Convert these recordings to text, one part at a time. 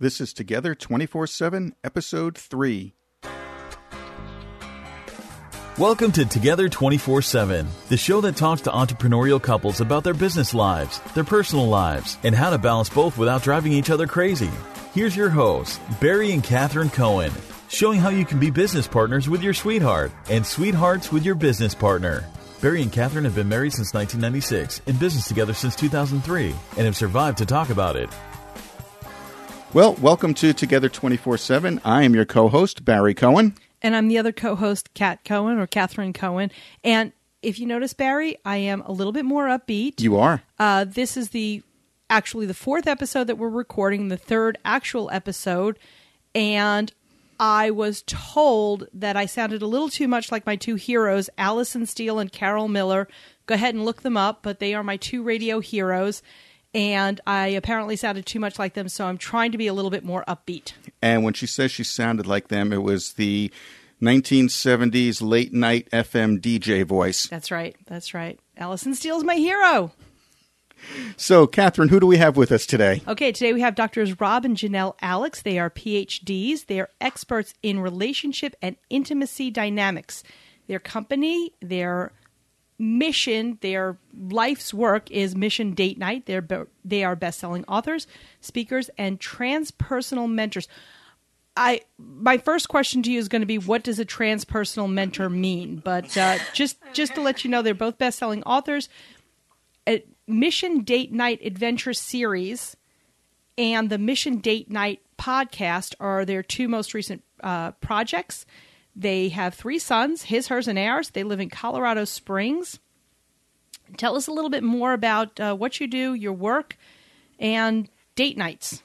This is Together 24 7, Episode 3. Welcome to Together 24 7, the show that talks to entrepreneurial couples about their business lives, their personal lives, and how to balance both without driving each other crazy. Here's your hosts, Barry and Catherine Cohen, showing how you can be business partners with your sweetheart and sweethearts with your business partner. Barry and Catherine have been married since 1996, in business together since 2003, and have survived to talk about it. Well, welcome to Together 24 7. I am your co host, Barry Cohen. And I'm the other co host, Kat Cohen or Catherine Cohen. And if you notice, Barry, I am a little bit more upbeat. You are. Uh, this is the actually the fourth episode that we're recording, the third actual episode. And I was told that I sounded a little too much like my two heroes, Allison Steele and Carol Miller. Go ahead and look them up, but they are my two radio heroes and I apparently sounded too much like them, so I'm trying to be a little bit more upbeat. And when she says she sounded like them, it was the 1970s late night FM DJ voice. That's right. That's right. Allison Steele's my hero. So, Catherine, who do we have with us today? Okay, today we have doctors Rob and Janelle Alex. They are PhDs. They are experts in relationship and intimacy dynamics. Their company, their mission, their life's work is Mission Date Night. They're they are best-selling authors, speakers, and transpersonal mentors. I my first question to you is going to be what does a transpersonal mentor mean? But uh, just just to let you know, they're both best-selling authors. Mission Date Night Adventure series and the Mission Date Night podcast are their two most recent uh, projects. They have three sons, his, hers, and ours. They live in Colorado Springs. Tell us a little bit more about uh, what you do, your work, and date nights.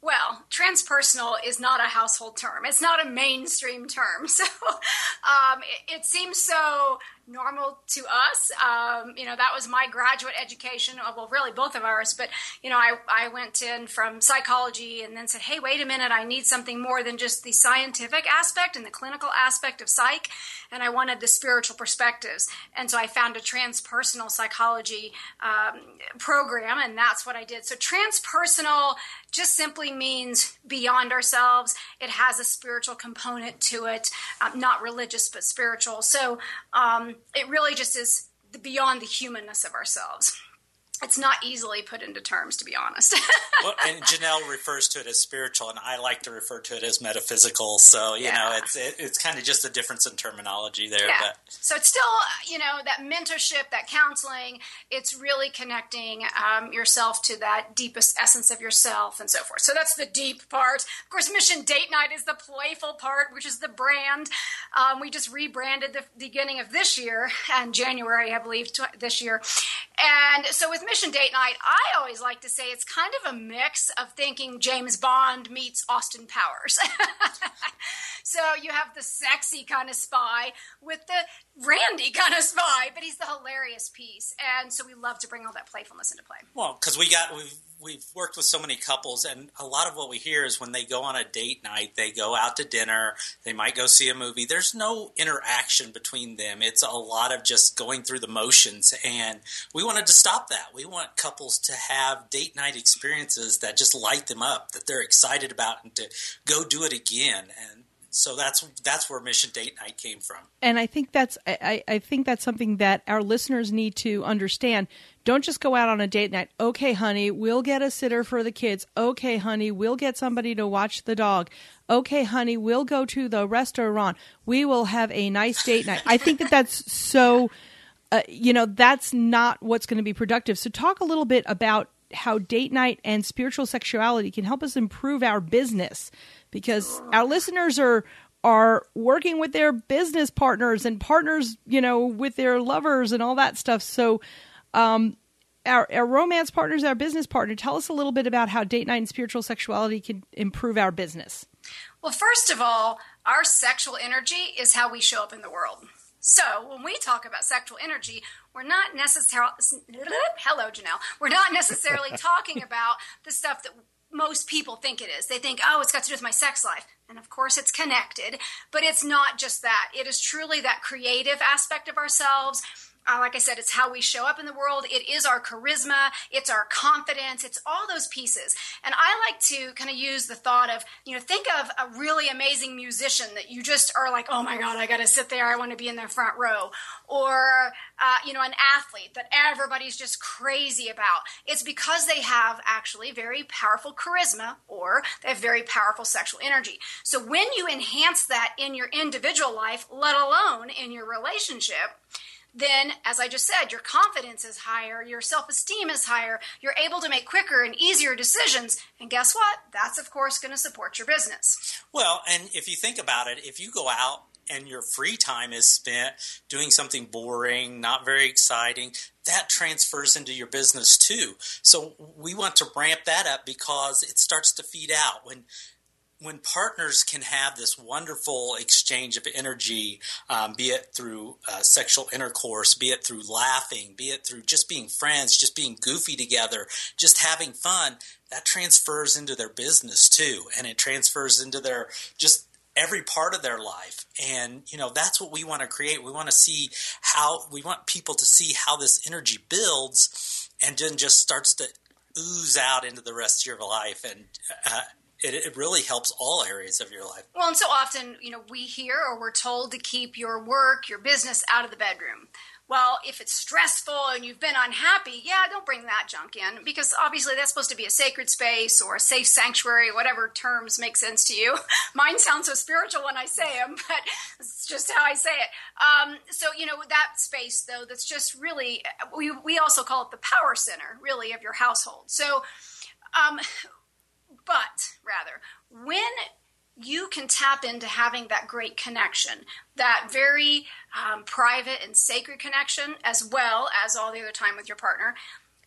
Well, transpersonal is not a household term. It's not a mainstream term. So um, it, it, seems so normal to us. Um, you know, that was my graduate education. Uh, well, really both of ours. But, you know, I, I went in from psychology and then said, hey, wait a minute, I need something more than just the scientific aspect and the clinical aspect of psych. And I wanted the spiritual perspectives. And so I found a transpersonal psychology um, program, and that's what I did. So transpersonal just simply means beyond ourselves. It has a spiritual component to it, um, not religious, but spiritual. So um, it really just is beyond the humanness of ourselves it's not easily put into terms, to be honest. well, and Janelle refers to it as spiritual, and I like to refer to it as metaphysical. So you yeah. know, it's it, it's kind of just a difference in terminology there. Yeah. But. So it's still you know that mentorship, that counseling. It's really connecting um, yourself to that deepest essence of yourself, and so forth. So that's the deep part. Of course, Mission Date Night is the playful part, which is the brand. Um, we just rebranded the beginning of this year, and January, I believe, tw- this year, and so with Mission Date Night, I always like to say it's kind of a mix of thinking James Bond meets Austin Powers. so you have the sexy kind of spy with the randy kind of spy, but he's the hilarious piece. And so we love to bring all that playfulness into play. Well, because we got we've we've worked with so many couples, and a lot of what we hear is when they go on a date night, they go out to dinner, they might go see a movie. There's no interaction between them. It's a lot of just going through the motions, and we wanted to stop that. We want couples to have date night experiences that just light them up, that they're excited about, and to go do it again. And so that's that's where mission date night came from. And i think that's I, I think that's something that our listeners need to understand. Don't just go out on a date night. Okay honey we'll get a sitter for the kids. Okay honey we'll get somebody to watch the dog. Okay honey we'll go to the restaurant. We will have a nice date night. I think that that's so uh, you know that's not what's going to be productive. So talk a little bit about how date night and spiritual sexuality can help us improve our business because our listeners are are working with their business partners and partners, you know, with their lovers and all that stuff. So, um, our, our romance partners, our business partner, tell us a little bit about how date night and spiritual sexuality can improve our business. Well, first of all, our sexual energy is how we show up in the world. So when we talk about sexual energy, we're not necessarily hello Janelle. We're not necessarily talking about the stuff that most people think it is. They think, oh, it's got to do with my sex life. And of course, it's connected, but it's not just that. It is truly that creative aspect of ourselves. Uh, like I said, it's how we show up in the world. It is our charisma. It's our confidence. It's all those pieces. And I like to kind of use the thought of, you know, think of a really amazing musician that you just are like, oh my God, I got to sit there. I want to be in the front row. Or, uh, you know, an athlete that everybody's just crazy about. It's because they have actually very powerful charisma or they have very powerful sexual energy. So when you enhance that in your individual life, let alone in your relationship, then, as I just said, your confidence is higher, your self esteem is higher, you're able to make quicker and easier decisions. And guess what? That's, of course, going to support your business. Well, and if you think about it, if you go out and your free time is spent doing something boring, not very exciting, that transfers into your business too. So we want to ramp that up because it starts to feed out. When when partners can have this wonderful exchange of energy, um, be it through uh, sexual intercourse, be it through laughing, be it through just being friends, just being goofy together, just having fun, that transfers into their business too. And it transfers into their just every part of their life. And, you know, that's what we want to create. We want to see how, we want people to see how this energy builds and then just starts to ooze out into the rest of your life. And, uh, it, it really helps all areas of your life. Well, and so often, you know, we hear or we're told to keep your work, your business out of the bedroom. Well, if it's stressful and you've been unhappy, yeah, don't bring that junk in because obviously that's supposed to be a sacred space or a safe sanctuary, whatever terms make sense to you. Mine sounds so spiritual when I say them, but it's just how I say it. Um, so, you know, that space, though, that's just really, we, we also call it the power center, really, of your household. So, um, but rather, when you can tap into having that great connection, that very um, private and sacred connection, as well as all the other time with your partner,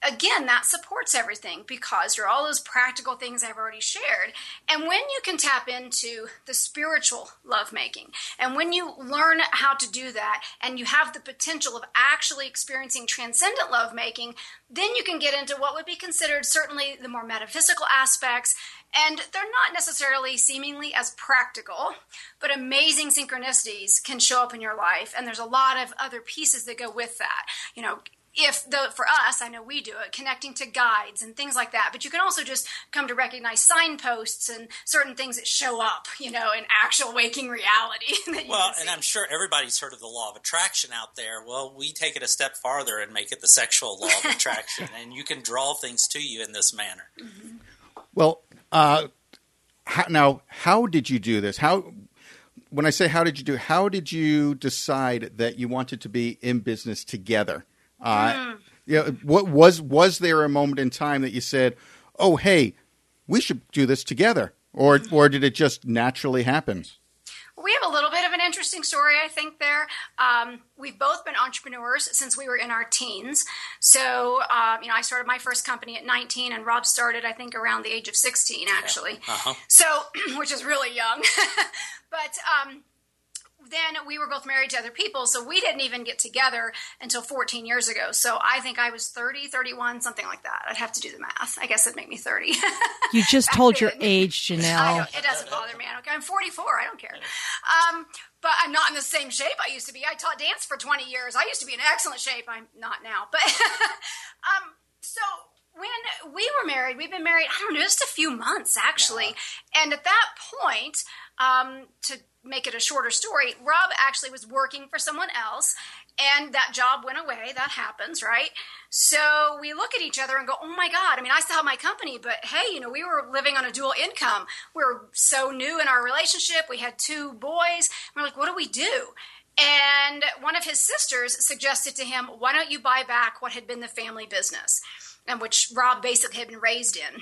again, that supports everything because you're all those practical things I've already shared. And when you can tap into the spiritual lovemaking, and when you learn how to do that, and you have the potential of actually experiencing transcendent lovemaking, then you can get into what would be considered certainly the more metaphysical aspects. And they're not necessarily seemingly as practical, but amazing synchronicities can show up in your life. And there's a lot of other pieces that go with that. You know, if the for us i know we do it connecting to guides and things like that. But you can also just come to recognize signposts and certain things that show up you know in actual waking reality well and i'm sure everybody's heard of the law of attraction out there. Well we take it a step farther and make it the sexual law of attraction and you can draw things to you in this manner. Mm-hmm. well uh, how, now how did you do this? How when i say how did you do how did you decide that you wanted to be in business together uh, mm. Yeah, what was was there a moment in time that you said, "Oh, hey, we should do this together," or or did it just naturally happen? We have a little bit of an interesting story, I think. There, um, we've both been entrepreneurs since we were in our teens. So, um, you know, I started my first company at 19, and Rob started, I think, around the age of 16, actually. Yeah. Uh-huh. So, which is really young. but um, then we were both married to other people, so we didn't even get together until 14 years ago. So I think I was 30, 31, something like that. I'd have to do the math. I guess it'd make me 30. you just told your age, Janelle. it doesn't bother me. Okay, I'm 44. I don't care. Um, but I'm not in the same shape I used to be. I taught dance for 20 years. I used to be in excellent shape. I'm not now. But um, so when we were married, we've been married, I don't know, just a few months actually. Yeah. And at that point, um, to make it a shorter story, Rob actually was working for someone else and that job went away. That happens, right? So we look at each other and go, oh my God. I mean, I still have my company, but hey, you know, we were living on a dual income. We are so new in our relationship. We had two boys. We're like, what do we do? And one of his sisters suggested to him, why don't you buy back what had been the family business? And which Rob basically had been raised in.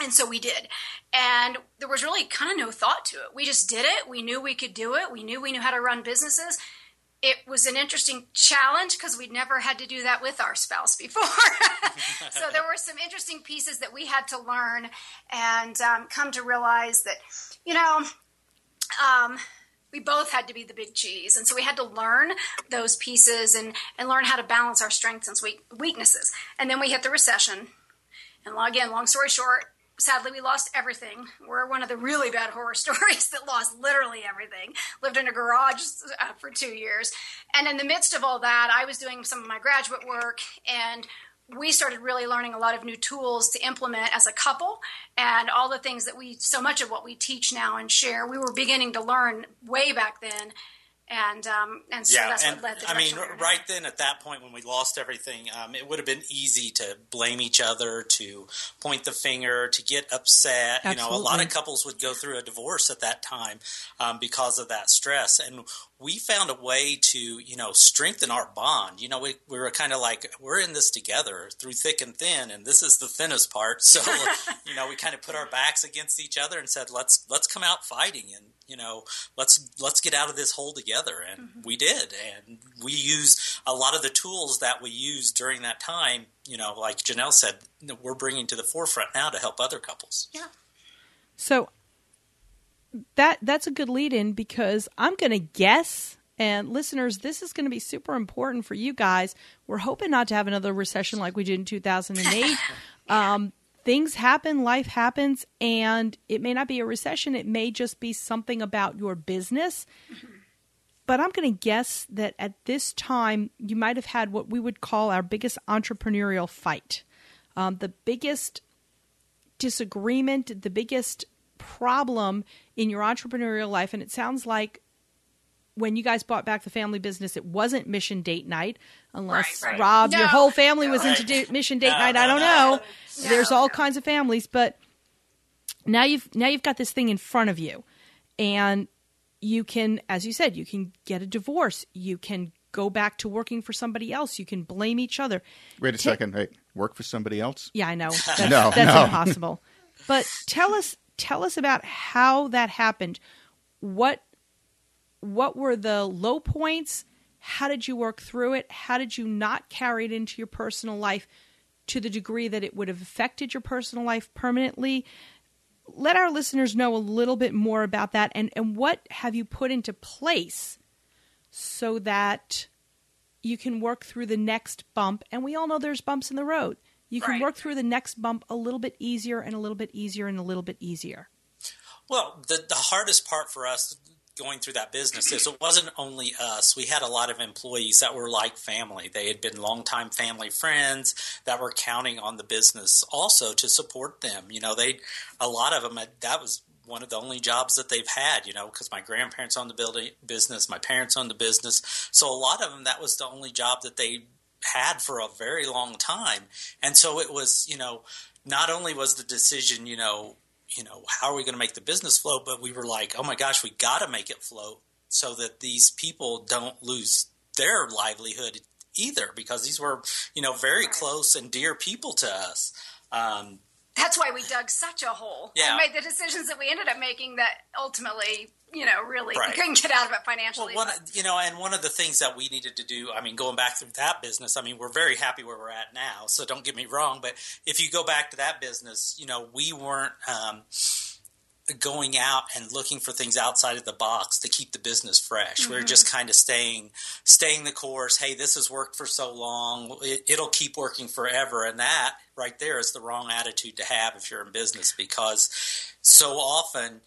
And so we did. And there was really kind of no thought to it. We just did it. We knew we could do it. We knew we knew how to run businesses. It was an interesting challenge because we'd never had to do that with our spouse before. so there were some interesting pieces that we had to learn and um, come to realize that, you know, um, we both had to be the big cheese. And so we had to learn those pieces and, and learn how to balance our strengths and weaknesses. And then we hit the recession. And again, long story short, sadly, we lost everything. We're one of the really bad horror stories that lost literally everything. Lived in a garage uh, for two years. And in the midst of all that, I was doing some of my graduate work and we started really learning a lot of new tools to implement as a couple and all the things that we so much of what we teach now and share we were beginning to learn way back then and um, and so yeah, that's and, what led the I mean, direction we're right then at that point when we lost everything, um, it would have been easy to blame each other, to point the finger, to get upset. You know, a lot of couples would go through a divorce at that time um, because of that stress, and we found a way to you know strengthen our bond. You know, we we were kind of like we're in this together through thick and thin, and this is the thinnest part. So you know, we kind of put our backs against each other and said, let's let's come out fighting and you know let's let's get out of this hole together. And mm-hmm. we did. And we used a lot of the tools that we used during that time you know like janelle said we're bringing to the forefront now to help other couples. Yeah. So that that's a good lead in because I'm going to guess and listeners this is going to be super important for you guys. We're hoping not to have another recession like we did in 2008. um, things happen, life happens and it may not be a recession, it may just be something about your business. But I'm going to guess that at this time you might have had what we would call our biggest entrepreneurial fight. Um, the biggest disagreement, the biggest problem in your entrepreneurial life. And it sounds like when you guys bought back the family business, it wasn't mission date night, unless Right, right. Rob, No, your whole family was no. into mission date No, night. no, I don't no. know. No, There's all no. kinds of families, but now you've now you've got this thing in front of you, and you can, as you said, you can get a divorce. You can go back to working for somebody else. You can blame each other. Wait a Ta- second. Hey, work for somebody else? Yeah, I know. That's, No, that's no. impossible. But tell us tell us about how that happened. What what were the low points? How did you work through it? How did you not carry it into your personal life to the degree that it would have affected your personal life permanently? Let our listeners know a little bit more about that and, and what have you put into place so that you can work through the next bump. And we all know there's bumps in the road. You can Right. work through the next bump a little bit easier and a little bit easier and a little bit easier. Well, the, the hardest part for us going through that business is it wasn't only us. We had a lot of employees that were like family. They had been longtime family friends that were counting on the business also to support them. You know, they, a lot of them, uh, that was one of the only jobs that they've had, you know, because my grandparents owned the building business, my parents owned the business. So a lot of them, that was the only job that they had for a very long time. And so it was, you know, not only was the decision, you know, you know, how are we going to make the business flow? But we were like, oh my gosh, we got to make it flow so that these people don't lose their livelihood either, because these were, you know, very close and dear people to us. Um, that's why we dug such a hole Yeah. and made the decisions that we ended up making that ultimately you know really Right. we couldn't get out of it financially Well, one, you know, and one of the things that we needed to do, I mean, going back through that business, I mean, we're very happy where we're at now. So don't get me wrong, but if you go back to that business, you know, we weren't um, going out and looking for things outside of the box to keep the business fresh. We're just kind of staying, staying the course. Hey, this has worked for so long; it, it'll keep working forever. And that right there is the wrong attitude to have if you're in business because so often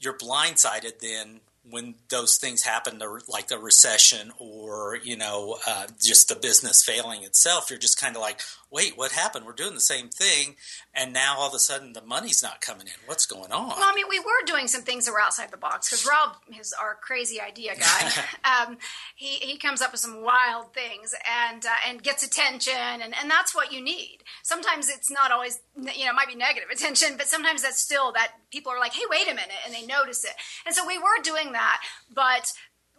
you're blindsided then when those things happen like the recession or you know uh, just the business failing itself you're just kind of like wait what happened we're doing the same thing and now all of a sudden the money's not coming in what's going on Well, I mean, we were doing some things that were outside the box because Rob is our crazy idea guy. um, he he comes up with some wild things and uh, and gets attention, and, and that's what you need. Sometimes it's not always you know it might be negative attention, but sometimes that's still that people are like, hey, wait a minute, and they notice it. And so we were doing that, but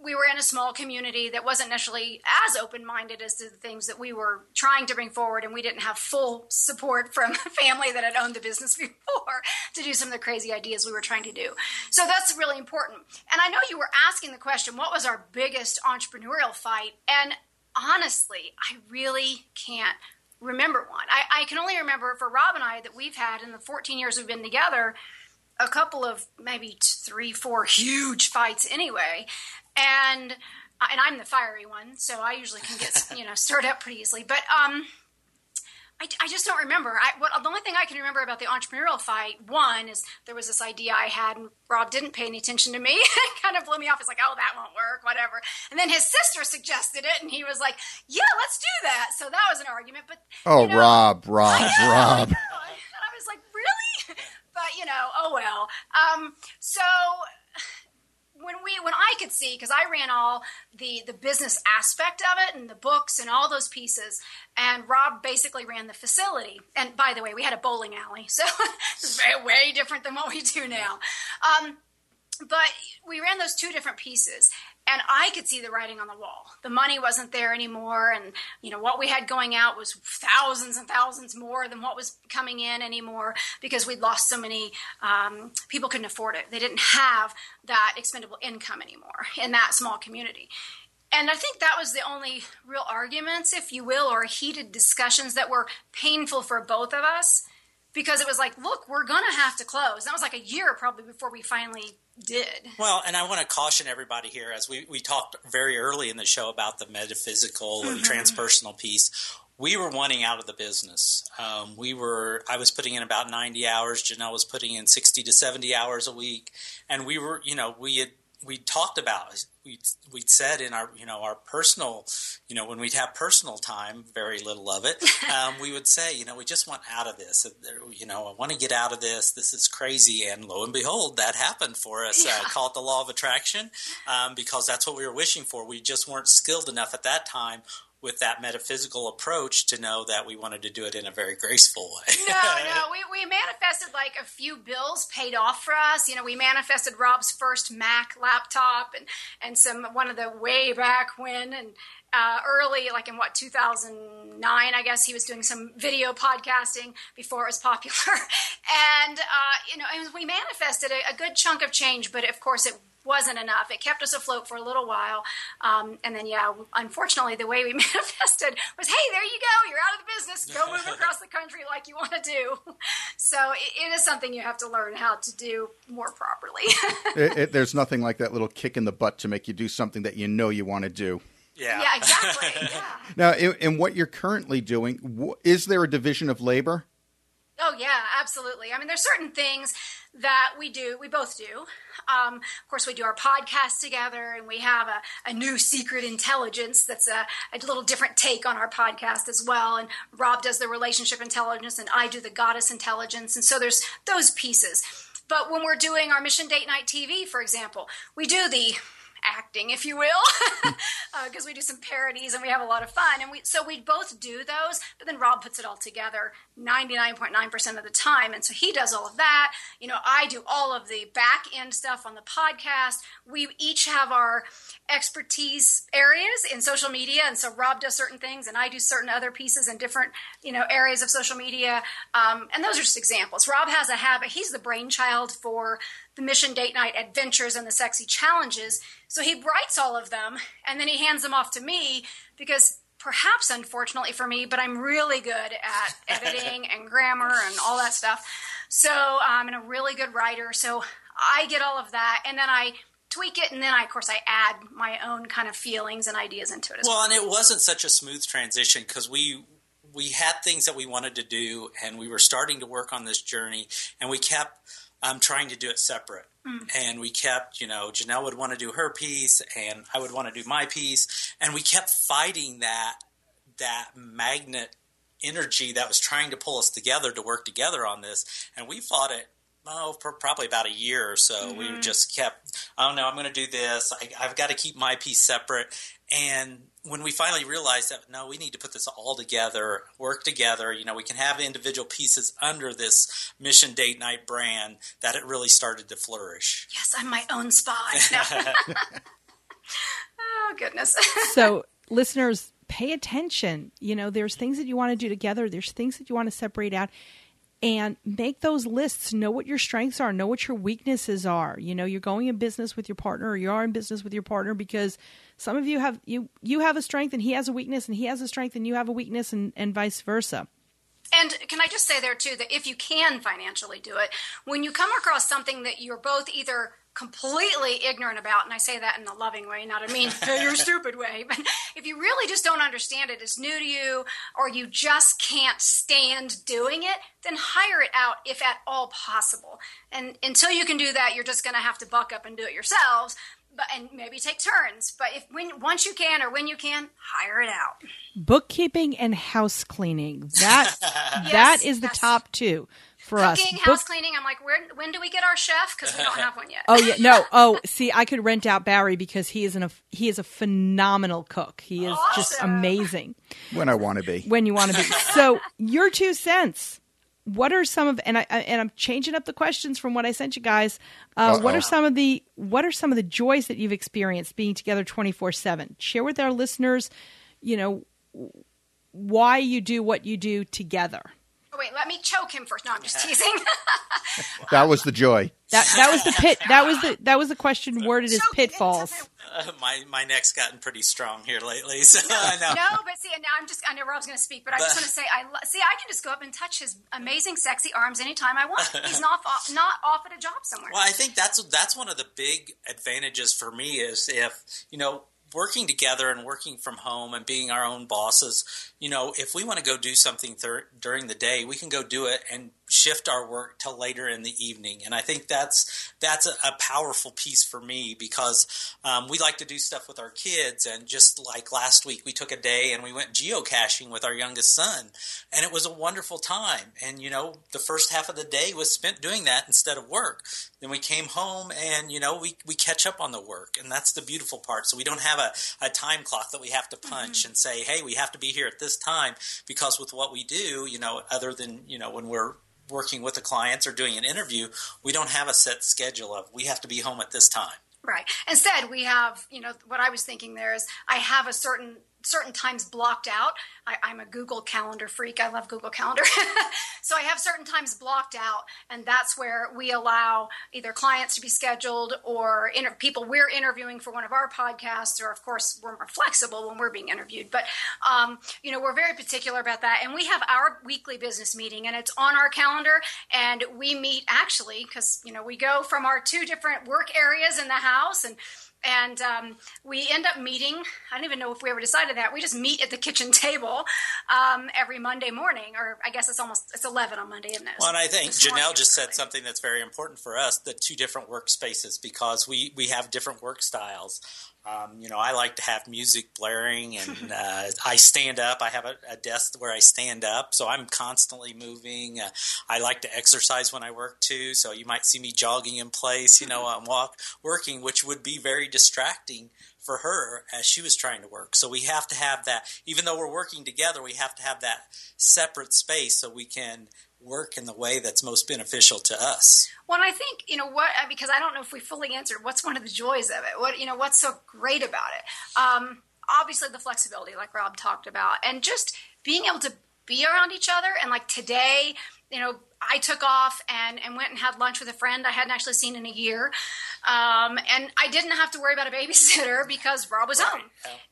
we were in a small community that wasn't necessarily as open-minded as to the things that we were trying to bring forward and we didn't have full support from the family that had owned the business before to do some of the crazy ideas we were trying to do. So that's really important. And i know you were asking the question what was our biggest entrepreneurial fight? And honestly i really can't remember one. I, I can only remember for rob and i that we've had in the 14 years we've been together a couple of maybe three, four huge fights anyway, and and I'm the fiery one, so I usually can get you know stirred up pretty easily. But um, I, I just don't remember. I, what, the only thing I can remember about the entrepreneurial fight, one, is there was this idea I had, and Rob didn't pay any attention to me. it kind of blew me off. It's like, oh, that won't work, whatever. And then his sister suggested it, and he was like, yeah, let's do that. So that was an argument. But oh, you know, Rob, Rob, Rob. I know. And I was like, really? But you know, oh well. Um, so when we when I could see because I ran all the the business aspect of it and the books and all those pieces, and Rob basically ran the facility. And by the way, we had a bowling alley, so it's way way different than what we do now. Um, but we ran those two different pieces and i could see the writing on the wall. The money wasn't there anymore and you know what we had going out was thousands and thousands more than what was coming in anymore because we'd lost so many um, people couldn't afford it. They didn't have that expendable income anymore in that small community. And I think that was the only real arguments, if you will, or heated discussions that were painful for both of us because it was like, look, we're going to have to close. That was like a year probably before we finally did. Well, and I want to caution everybody here, as we, we talked very early in the show about the metaphysical and Mm-hmm. transpersonal piece. We were wanting out of the business. Um, we were. I was putting in about ninety hours. Janelle was putting in sixty to seventy hours a week, and we were. You know, we had we talked about we we'd said in our you know our personal you know when we'd have personal time very little of it um, we would say you know we just want out of this. You know I want to get out of this. This is crazy. And lo and behold that happened for us. Yeah. uh, call it the law of attraction um, because that's what we were wishing for. We just weren't skilled enough at that time with that metaphysical approach to know that we wanted to do it in a very graceful way no, no, we, we manifested like a few bills paid off for us. You know, we manifested Rob's first Mac laptop and, and some, one of the way back when and uh, early, like in what, 2009, I guess he was doing some video podcasting before it was popular. and, uh, you know, and we manifested a, a good chunk of change, but of course it wasn't enough. It kept us afloat for a little while. Um, and then, yeah, unfortunately, the way we manifested was, hey, there you go. You're out of the business. Go move across the country like you want to do. So it, it is something you have to learn how to do more properly. It, it, there's nothing like that little kick in the butt to make you do something that you know you want to do. yeah yeah, exactly. Yeah. Now, in, in what you're currently doing, wh- is there a division of labor? Oh yeah, absolutely. I mean, there's certain things that we do, we both do. Um, of course, we do our podcast together, and we have a, a new secret intelligence that's a, a little different take on our podcast as well. And Rob does the relationship intelligence, and I do the goddess intelligence. And so there's those pieces. But when we're doing our Mission Date Night TV, for example, we do the acting, if you will, because we do some parodies and we have a lot of fun. And we so we both do those, but then Rob puts it all together 99.9% of the time. And so he does all of that. You know, I do all of the back end stuff on the podcast. We each have our expertise areas in social media. And so Rob does certain things and I do certain other pieces in different, you know, areas of social media. Um, and those are just examples. Rob has a habit. He's the brainchild for the Mission Date Night Adventures and the Sexy Challenges. So he writes all of them and then he hands them off to me because perhaps unfortunately for me, but I'm really good at editing and grammar and all that stuff. So um, I'm a really good writer. So I get all of that and then I tweak it and then I, of course I add my own kind of feelings and ideas into it as well. Well, and it wasn't such a smooth transition because we we had things that we wanted to do, and we were starting to work on this journey, and we kept um, trying to do it separate. And we kept, you know, Janelle would want to do her piece, and I would want to do my piece, and we kept fighting that that magnet energy that was trying to pull us together to work together on this, and we fought it. Oh, for probably about a year or so. We just kept, oh no, I'm going to do this. I, I've got to keep my piece separate. And when we finally realized that, no, we need to put this all together, work together, you know, we can have individual pieces under this Mission Date Night brand, that it really started to flourish. Yes, I'm my own spy. Oh, goodness. so listeners pay attention you know there's things that you want to do together there's things that you want to separate out and make those lists know what your strengths are know what your weaknesses are you know you're going in business with your partner or you are in business with your partner because some of you have you you have a strength and he has a weakness and he has a strength and you have a weakness and, and vice versa And can I just say there too that if you can financially do it, when you come across something that you're both either completely ignorant about, and I say that in a loving way, not a mean, you're stupid way, but if you really just don't understand it, it's new to you, or you just can't stand doing it, then hire it out if at all possible. And until you can do that, you're just going to have to buck up and do it yourselves. But, and maybe take turns. But if when once you can or when you can, hire it out. Bookkeeping and house cleaning. That Yes, that is the yes. top two for us. Cooking, Book- house cleaning. I'm like, where, when do we get our chef? Because we don't have one yet. Oh yeah, no. Oh, see, I could rent out Barry because he is an he is a phenomenal cook. He is just amazing when I want to be. when you want to be. So, your two cents. What are some of and I and I'm changing up the questions from what I sent you guys. Uh, what are some of the what are some of the joys that you've experienced being together 24/7? Share with our listeners, you know, why you do what you do together. Oh, wait, let me choke him first. No, I'm just teasing. That was the joy. That that was the pit. That was the that was the question worded as pitfalls. Uh, my my neck's gotten pretty strong here lately, so I know. No, but see, and now I'm just, I know Rob's going to speak, but I just want to say, I lo- see, I can just go up and touch his amazing, sexy arms anytime I want. He's not off, not off at a job somewhere. Well, I think that's that's one of the big advantages for me is if you know working together and working from home and being our own bosses. You know, if we want to go do something thir- during the day, we can go do it and shift our work till later in the evening. And I think that's that's a, a powerful piece for me because um, we like to do stuff with our kids. And just like last week, we took a day and we went geocaching with our youngest son, and it was a wonderful time. And you know, the first half of the day was spent doing that instead of work. Then we came home and you know we we catch up on the work, and that's the beautiful part. So we don't have a, a time clock that we have to punch and say, hey, we have to be here at this time because with what we do, you know, other than you know when we're working with the clients or doing an interview, we don't have a set schedule of we have to be home at this time. Right. Instead, we have, you know, what I was thinking there is I have a certain certain times blocked out. I, I'm a Google Calendar freak. I love Google Calendar. so I have certain times blocked out, and that's where we allow either clients to be scheduled or inter- people we're interviewing for one of our podcasts, or of course we're more flexible when we're being interviewed. But um, you know, we're very particular about that, and we have our weekly business meeting, and it's on our calendar, and we meet actually because you know we go from our two different work areas in the house and and um, we end up meeting. I don't even know if we ever decided that. We just meet at the kitchen table um, every Monday morning, or I guess it's almost it's eleven on Monday, isn't it? Well, and I think Janelle just said something that's very important for us: the two different workspaces, because we we have different work styles. Um, you know, I like to have music blaring, and uh, I stand up. I have a, a desk where I stand up, so I'm constantly moving. Uh, I like to exercise when I work too, so you might see me jogging in place. You know, I'm walk working, which would be very distracting for her as she was trying to work. So we have to have that, even though we're working together, we have to have that separate space so we can work in the way that's most beneficial to us. Well, I think you know what because I don't know if we fully answered what's one of the joys of it. What you know what's so great about it? Um, obviously, the flexibility, like Rob talked about, and just being able to be around each other. And like today, you know, I took off and and went and had lunch with a friend I hadn't actually seen in a year, um, and I didn't have to worry about a babysitter because Rob was home.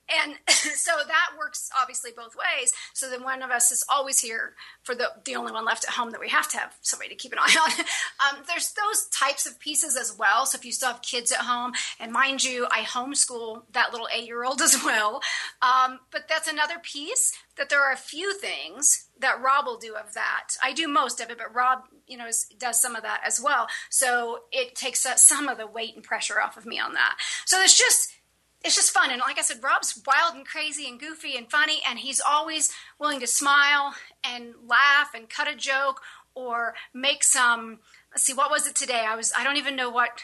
And so that works obviously both ways. So then one of us is always here for the the only one left at home that we have to have somebody to keep an eye on. Um, there's those types of pieces as well. So if you still have kids at home, and mind you, I homeschool that little eight year old as well. Um, but that's another piece that there are a few things that Rob will do of that. I do most of it, but Rob, you know, is, does some of that as well. So it takes uh, some of the weight and pressure off of me on that. So it's just it's just fun. And like I said, Rob's wild and crazy and goofy and funny, and he's always willing to smile and laugh and cut a joke or make some. Let's see, what was it today? I was I don't even know what.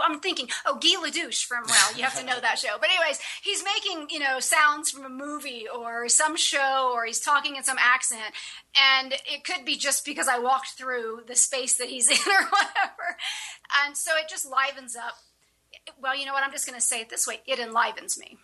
I'm thinking, oh, Guy Ledouche from, well, you have to know that show. But, anyways, he's making, you know, sounds from a movie or some show or he's talking in some accent. And it could be just because I walked through the space that he's in or whatever. And so it just livens up well, you know what? I'm just going to say it this way it enlivens me.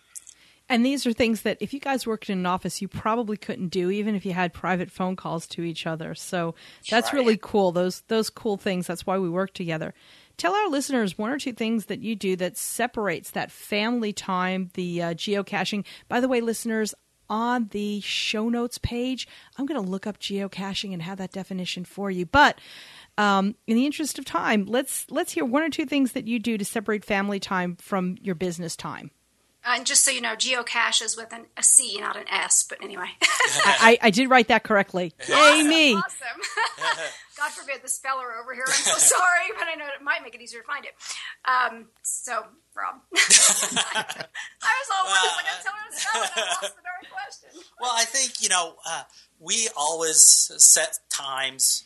And these are things that if you guys worked in an office, you probably couldn't do, even if you had private phone calls to each other. So that's Right. really cool. Those those cool things. That's why we work together. Tell our listeners one or two things that you do that separates that family time, the uh, geocaching. By the way, listeners, on the show notes page. I'm going to look up geocaching and have that definition for you. But um, in the interest of time, let's let's hear one or two things that you do to separate family time from your business time. Uh, and just so you know, geocache is with an, a C, not an S. But anyway, I, I, did write that correctly. Yay me! Awesome. God forbid the speller over here. I'm so sorry, but I know it might make it easier to find it. Um, so, Rob, I was all well, like, I'm telling you spell. I lost the darn question. well, I think you know uh, we always set times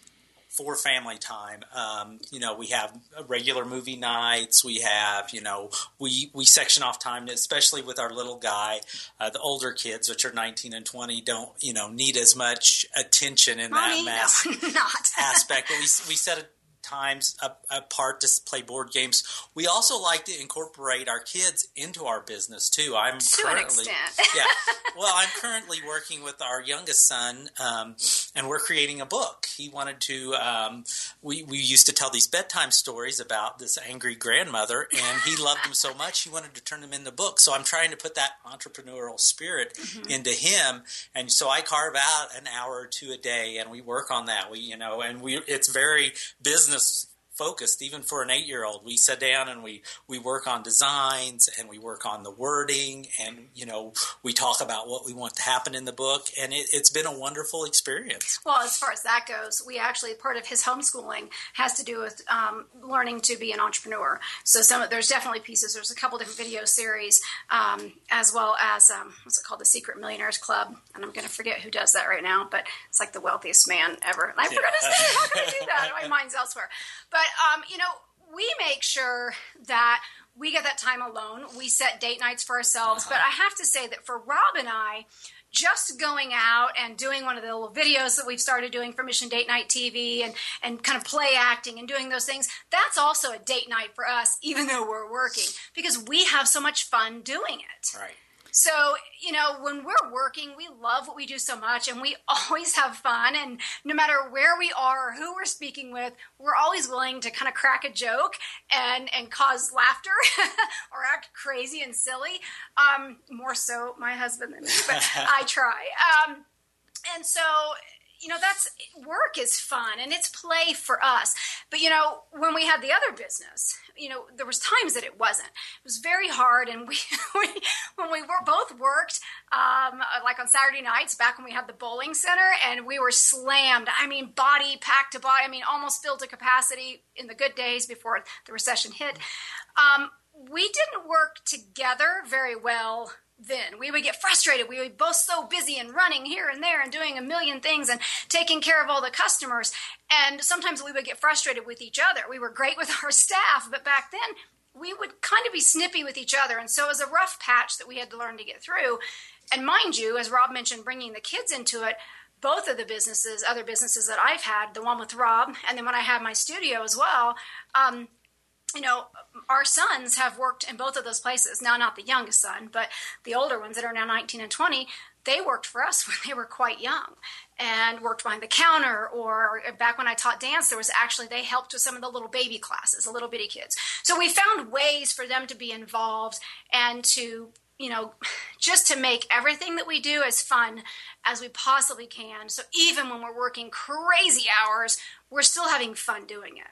for family time. Um, you know, we have regular movie nights. We have, you know, we we section off time, especially with our little guy. Uh, the older kids, which are 19 and 20, don't, you know, need as much attention in Mommy, that mass no, not. aspect. But we we set a times apart to play board games. We also like to incorporate our kids into our business too. I'm to currently, yeah. Well, I'm currently working with our youngest son, um, and we're creating a book. He wanted to. Um, we we used to tell these bedtime stories about this angry grandmother, and he loved them so much he wanted to turn them into books. So I'm trying to put that entrepreneurial spirit mm-hmm. into him, and so I carve out an hour or two a day, and we work on that. We you know, and we it's very business just focused even for an eight year old we sit down and we we work on designs and we work on the wording and you know we talk about what we want to happen in the book and it, has been a wonderful experience. Well as far as that goes we actually part of his homeschooling has to do with um, learning to be an entrepreneur. So some there's definitely pieces. There's a couple different video series um, as well as um, what's it called? The secret millionaires club. And i'm going to forget who does that right now but it's like the wealthiest man ever. And i forgot his name. How can i do that? My mind's elsewhere. But um, you know, we make sure that we get that time alone. We set date nights for ourselves. Uh-huh. But I have to say that for Rob and I, just going out and doing one of the little videos that we've started doing for Mission Date Night TV and, and kind of play acting and doing those things, that's also a date night for us, even though we're working, because we have so much fun doing it. Right. So, you know, when we're working, we love what we do so much and we always have fun. And no matter where we are or who we're speaking with, we're always willing to kind of crack a joke and, and cause laughter or act crazy and silly. Um, more so my husband than me, but I try. Um, and so, you know that's work is fun and it's play for us. But you know when we had the other business you know there was times that it wasn't. It was very hard and we, we when we were both worked um, like on saturday nights back when we had the bowling center and we were slammed. I mean body packed to body i mean almost filled to capacity in the good days before the recession hit. Um, we didn't work together very well then. We would get frustrated. We be both so busy and running here and there and doing a million things and taking care of all the customers. And sometimes we would get frustrated with each other. We were great with our staff, but back then we would kind of be snippy with each other. And so it was a rough patch that we had to learn to get through. And mind you, as Rob mentioned, bringing the kids into it, both of the businesses, other businesses that I've had, the one with Rob, and then when I had my studio as well, um, you know, our sons have worked in both of those places. Now, not the youngest son, but the older ones that are now 19 and 20, they worked for us when they were quite young and worked behind the counter. Or back when I taught dance, there was actually, they helped with some of the little baby classes, the little bitty kids. So we found ways for them to be involved and to, you know, just to make everything that we do as fun as we possibly can. So even when we're working crazy hours, we're still having fun doing it.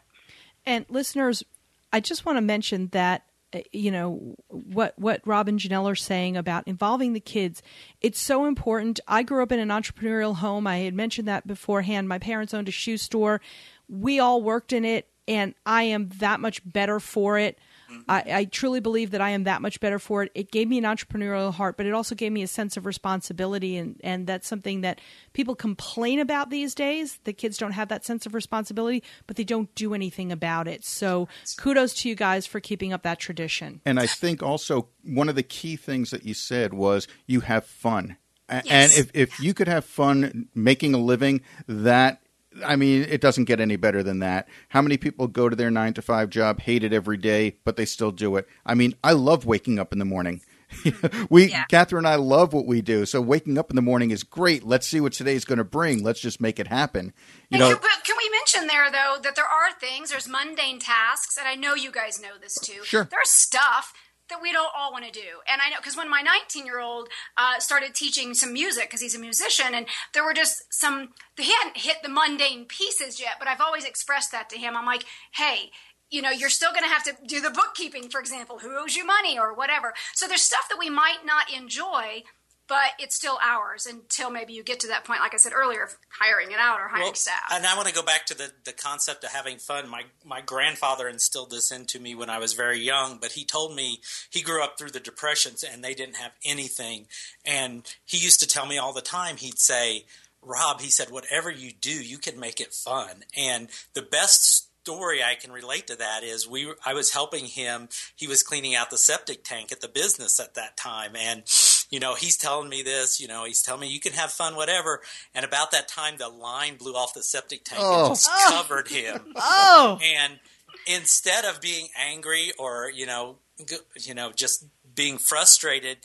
And listeners, I just want to mention that uh, you know what what Rob and Janelle are saying about involving the kids. It's so important. I grew up in an entrepreneurial home. I had mentioned that beforehand. My parents owned a shoe store. We all worked in it, and I am that much better for it. Mm-hmm. I, I, truly believe that I am that much better for it. It gave me an entrepreneurial heart, but it also gave me a sense of responsibility, and, and that's something that people complain about these days. The kids don't have that sense of responsibility, but they don't do anything about it. So kudos to you guys for keeping up that tradition. And I think also one of the key things that you said was you have fun. Yes. And if, if you could have fun making a living, that I mean, it doesn't get any better than that. How many people go to their nine to five job, hate it every day, but they still do it? I mean, I love waking up in the morning. we, yeah. Catherine and I love what we do. So waking up in the morning is great. Let's see what today's going to bring. Let's just make it happen. You know, but can we mention there though that there are things, there's mundane tasks, and I know you guys know this too. Sure. There's stuff that we don't all want to do. And I know because when my 19 year old uh, started teaching some music because he's a musician, and there were just some he hadn't hit the mundane pieces yet, but I've always expressed that to him. I'm like, hey. You know, you're still going to have to do the bookkeeping, for example, who owes you money or whatever. So there's stuff that we might not enjoy, but it's still ours until maybe you get to that point, like I said earlier, of hiring it out or hiring Well, staff. And I want to go back to the, the concept of having fun. My my grandfather instilled this into me when I was very young, but he told me he grew up through the depressions and they didn't have anything. And he used to tell me all the time, he'd say, Rob, he said, whatever you do, you can make it fun. And the best story I can relate to that is we I was helping him. He was cleaning out the septic tank at the business at that time, and you know he's telling me this. You know he's telling me you can have fun, whatever. And about that time, the line blew off the septic tank Oh. and just oh. covered him. Oh, And instead of being angry or you know you know just being frustrated.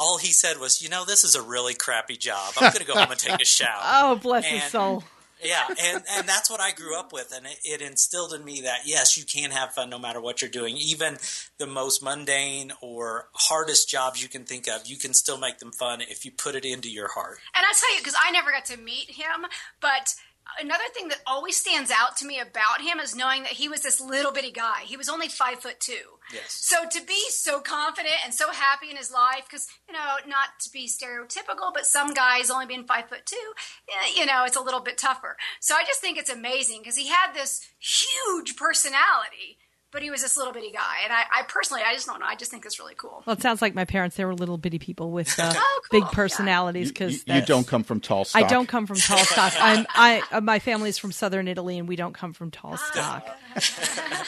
All he said was, "You know, this is a really crappy job. I'm going to go home and take a shower." oh, bless his And- soul. Yeah, and, and that's what I grew up with, and it, it instilled in me that yes, you can have fun no matter what you're doing. Even the most mundane or hardest jobs you can think of, you can still make them fun if you put it into your heart. And I tell you, because I never got to meet him, but another thing that always stands out to me about him is knowing that he was this little bitty guy. He was only five foot two. Yes. So to be so confident and so happy in his life, because you know, not to be stereotypical, but some guys only being five foot two, eh, you know, it's a little bit tougher. So I just think it's amazing because he had this huge personality, but he was this little bitty guy. And I, I personally, I just don't know. I just think it's really cool. Well, it sounds like my parents. They were little bitty people with uh, Oh, cool. big personalities. You, Because you- you don't come from tall stock. I don't come from tall stock. I'm, I uh, my family's from southern Italy, and we don't come from tall stock.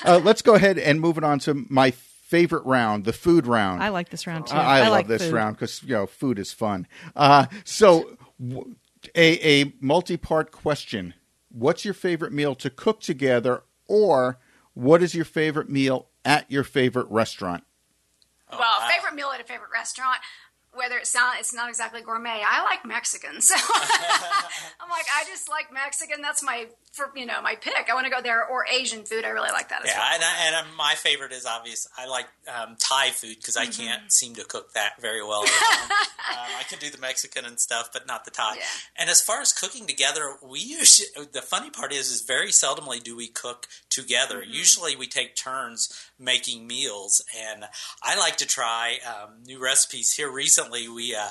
Uh, let's go ahead and move it on to my favorite round, the food round. I like this round too. I, I love like this food. round because you know food is fun. Uh, so, w- a a multi part question: What's your favorite meal to cook together, or what is your favorite meal at your favorite restaurant? Oh, well, wow. favorite meal at a favorite restaurant. Whether it's not, it's not exactly gourmet. I like Mexican, so I'm like, I just like Mexican. That's my, for you know, my pick. I want to go there or Asian food. I really like that as Yeah, well. and, I, and uh, my favorite is obvious. I like um, Thai food because I Mm-hmm. can't seem to cook that very well. um, I can do the Mexican and stuff, but not the Thai. Yeah. And as far as cooking together, we usually the funny part is is very seldomly do we cook together. Mm-hmm. Usually we take turns making meals, and I like to try um, new recipes. Here recently, we. Uh,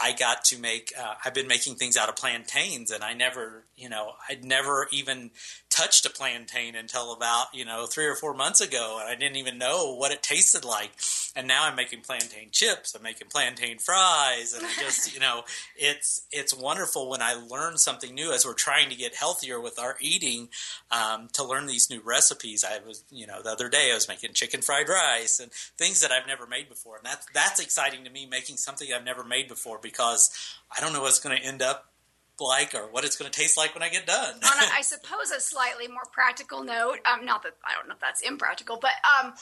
I got to make. Uh, I've been making things out of plantains, and I never, you know, I'd never even touched a plantain until about you know three or four months ago, and I didn't even know what it tasted like. And now I'm making plantain chips. I'm making plantain fries, and I just, you know, it's it's wonderful when I learn something new as we're trying to get healthier with our eating. Um, to learn these new recipes, I was, you know, the other day I was making chicken fried rice and things that I've never made before, and that's that's exciting to me. Making something I've never made before because I don't know what's going to end up like or what it's going to taste like when I get done. on a, I suppose a slightly more practical note, um, not that I don't know if that's impractical, but um,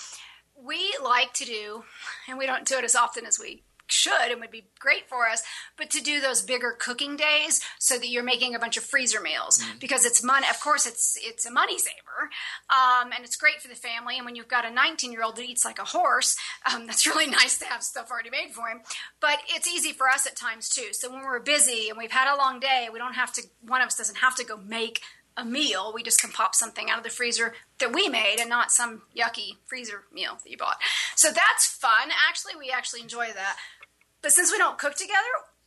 we like to do, and we don't do it as often as we should and would be great for us, but to do those bigger cooking days so that you're making a bunch of freezer meals because it's money. Of course, it's it's a money saver, um, and it's great for the family. And when you've got a 19 year old that eats like a horse, um, that's really nice to have stuff already made for him. But it's easy for us at times too. So when we're busy and we've had a long day, we don't have to. One of us doesn't have to go make a meal. We just can pop something out of the freezer that we made and not some yucky freezer meal that you bought. So that's fun. Actually, we actually enjoy that. But since we don't cook together,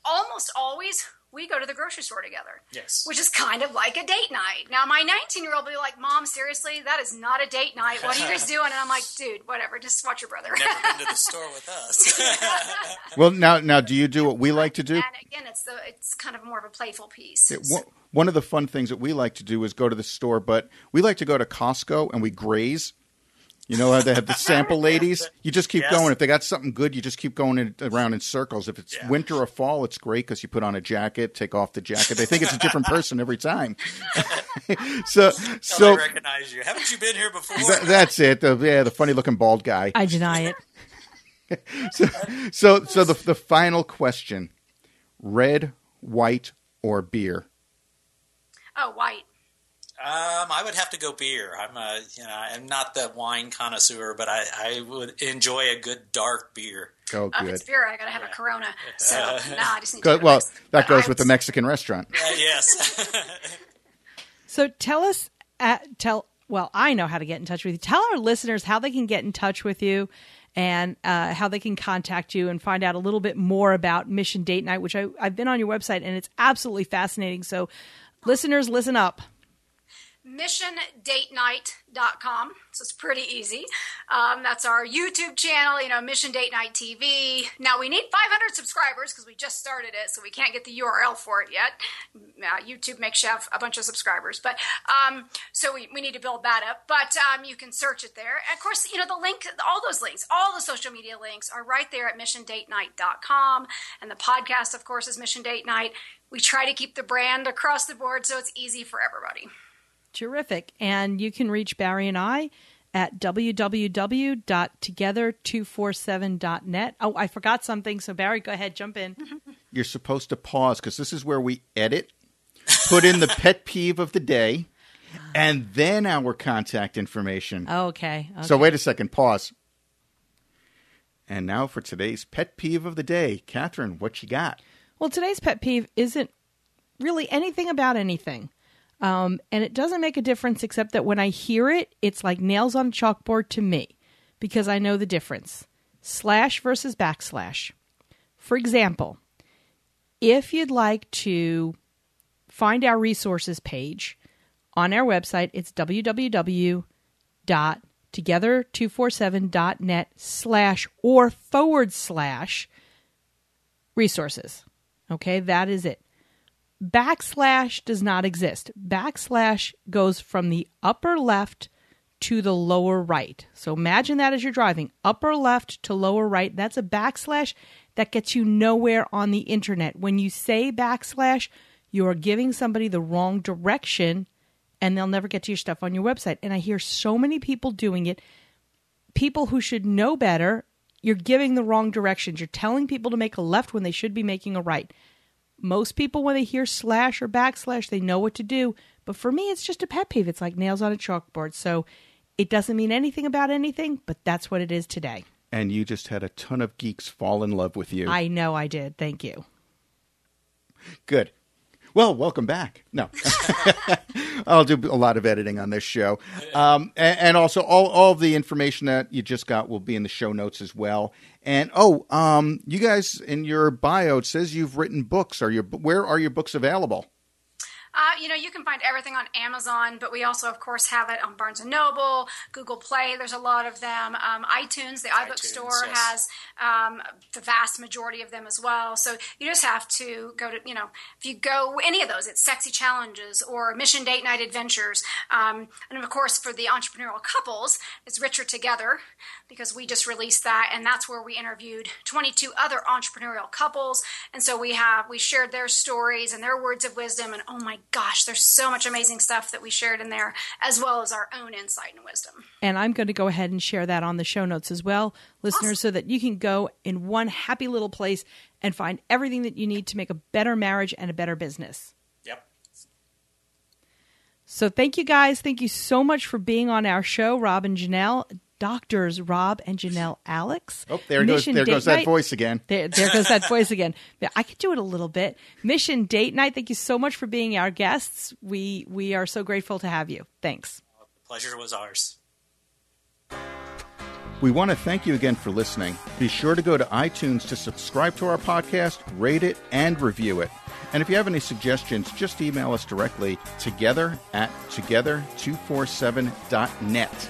almost always we go to the grocery store together. Yes. Which is kind of like a date night. Now, my 19 year old will be like, Mom, seriously, that is not a date night. What are you guys doing? And I'm like, Dude, whatever. Just watch your brother. Never been to the store with us. Well, now now do you do what we like to do? and again, it's the it's kind of more of a playful piece. One- One of the fun things that we like to do is go to the store, but we like to go to Costco and we graze. You know how they have the sample ladies? You just keep Yes. going. If they got something good, you just keep going in, around in circles. If it's Yeah. winter or fall, it's great because you put on a jacket, take off the jacket. They think it's a different person every time. so, So so I recognize you. Haven't you been here before? tha- that's it. The, yeah, the funny looking bald guy. I deny it. so, So, so the the final question: red, white, or beer? oh, white. Um, I would have to go beer. I'm a, you know, I'm not the wine connoisseur, but I, I would enjoy a good dark beer. Oh, Uh, if good. it's beer, I gotta have a Corona. So nah, I just need Go- to. go well, to Mex- that goes I with the Mexican restaurant. Uh, yes. So tell us, uh, tell. Well, I know how to get in touch with you. Tell our listeners how they can get in touch with you, and uh, how they can contact you and find out a little bit more about Mission Date Night, which I, I've been on your website and it's absolutely fascinating. So, listeners, listen up. missiondatenight.com. So it's pretty easy. Um, that's our YouTube channel, you know, Mission Date Night TV. Now we need 500 subscribers because we just started it, so we can't get the URL for it yet. Uh, YouTube makes you have a bunch of subscribers, but um, so we, we need to build that up. But um, you can search it there. And of course, you know, the link, all those links, all the social media links are right there at missiondatenight.com. And the podcast, of course, is Mission Date Night. We try to keep the brand across the board so it's easy for everybody. Terrific. And you can reach Barry and I at www.together247.net. Oh, I forgot something. So, Barry, go ahead, jump in. You're supposed to pause because this is where we edit, put in the pet peeve of the day, and then our contact information. Okay. okay. So wait a second, pause. And now for today's pet peeve of the day, Catherine, what you got? Well, today's pet peeve isn't really anything about anything. Um, and it doesn't make a difference except that when I hear it, it's like nails on a chalkboard to me because I know the difference. Slash versus backslash. For example, if you'd like to find our resources page on our website, it's www.together247.net slash or forward slash resources. Okay, that is it. Backslash does not exist. Backslash goes from the upper left to the lower right. So imagine that as you're driving upper left to lower right. That's a backslash that gets you nowhere on the internet. When you say backslash, you are giving somebody the wrong direction and they'll never get to your stuff on your website. And I hear so many people doing it. People who should know better, you're giving the wrong directions. You're telling people to make a left when they should be making a right. Most people, when they hear slash or backslash, they know what to do. But for me, it's just a pet peeve. It's like nails on a chalkboard. So it doesn't mean anything about anything, but that's what it is today. And you just had a ton of geeks fall in love with you. I know I did. Thank you. Good. Well, welcome back. No, I'll do a lot of editing on this show, um, and, and also all all of the information that you just got will be in the show notes as well. And oh, um, you guys in your bio it says you've written books. Are your where are your books available? Uh, you know, you can find everything on Amazon, but we also, of course, have it on Barnes and Noble, Google Play. There's a lot of them. Um, iTunes, the iBook iTunes, store, yes. has um, the vast majority of them as well. So you just have to go to, you know, if you go any of those, it's Sexy Challenges or Mission Date Night Adventures. Um, and of course, for the entrepreneurial couples, it's Richer Together because we just released that, and that's where we interviewed 22 other entrepreneurial couples. And so we have we shared their stories and their words of wisdom. And oh my gosh, there's so much amazing stuff that we shared in there, as well as our own insight and wisdom. And I'm going to go ahead and share that on the show notes as well, listeners, so that you can go in one happy little place and find everything that you need to make a better marriage and a better business. Yep. So thank you guys. Thank you so much for being on our show, Rob and Janelle. Doctors Rob and Janelle Alex. Oh, there goes there goes that Night. voice again. There, there goes that voice again. Yeah, I could do it a little bit. Mission Date Night. Thank you so much for being our guests. We we are so grateful to have you. Thanks. The Pleasure was ours. We want to thank you again for listening. Be sure to go to iTunes to subscribe to our podcast, rate it, and review it. And if you have any suggestions, just email us directly together at together247.net.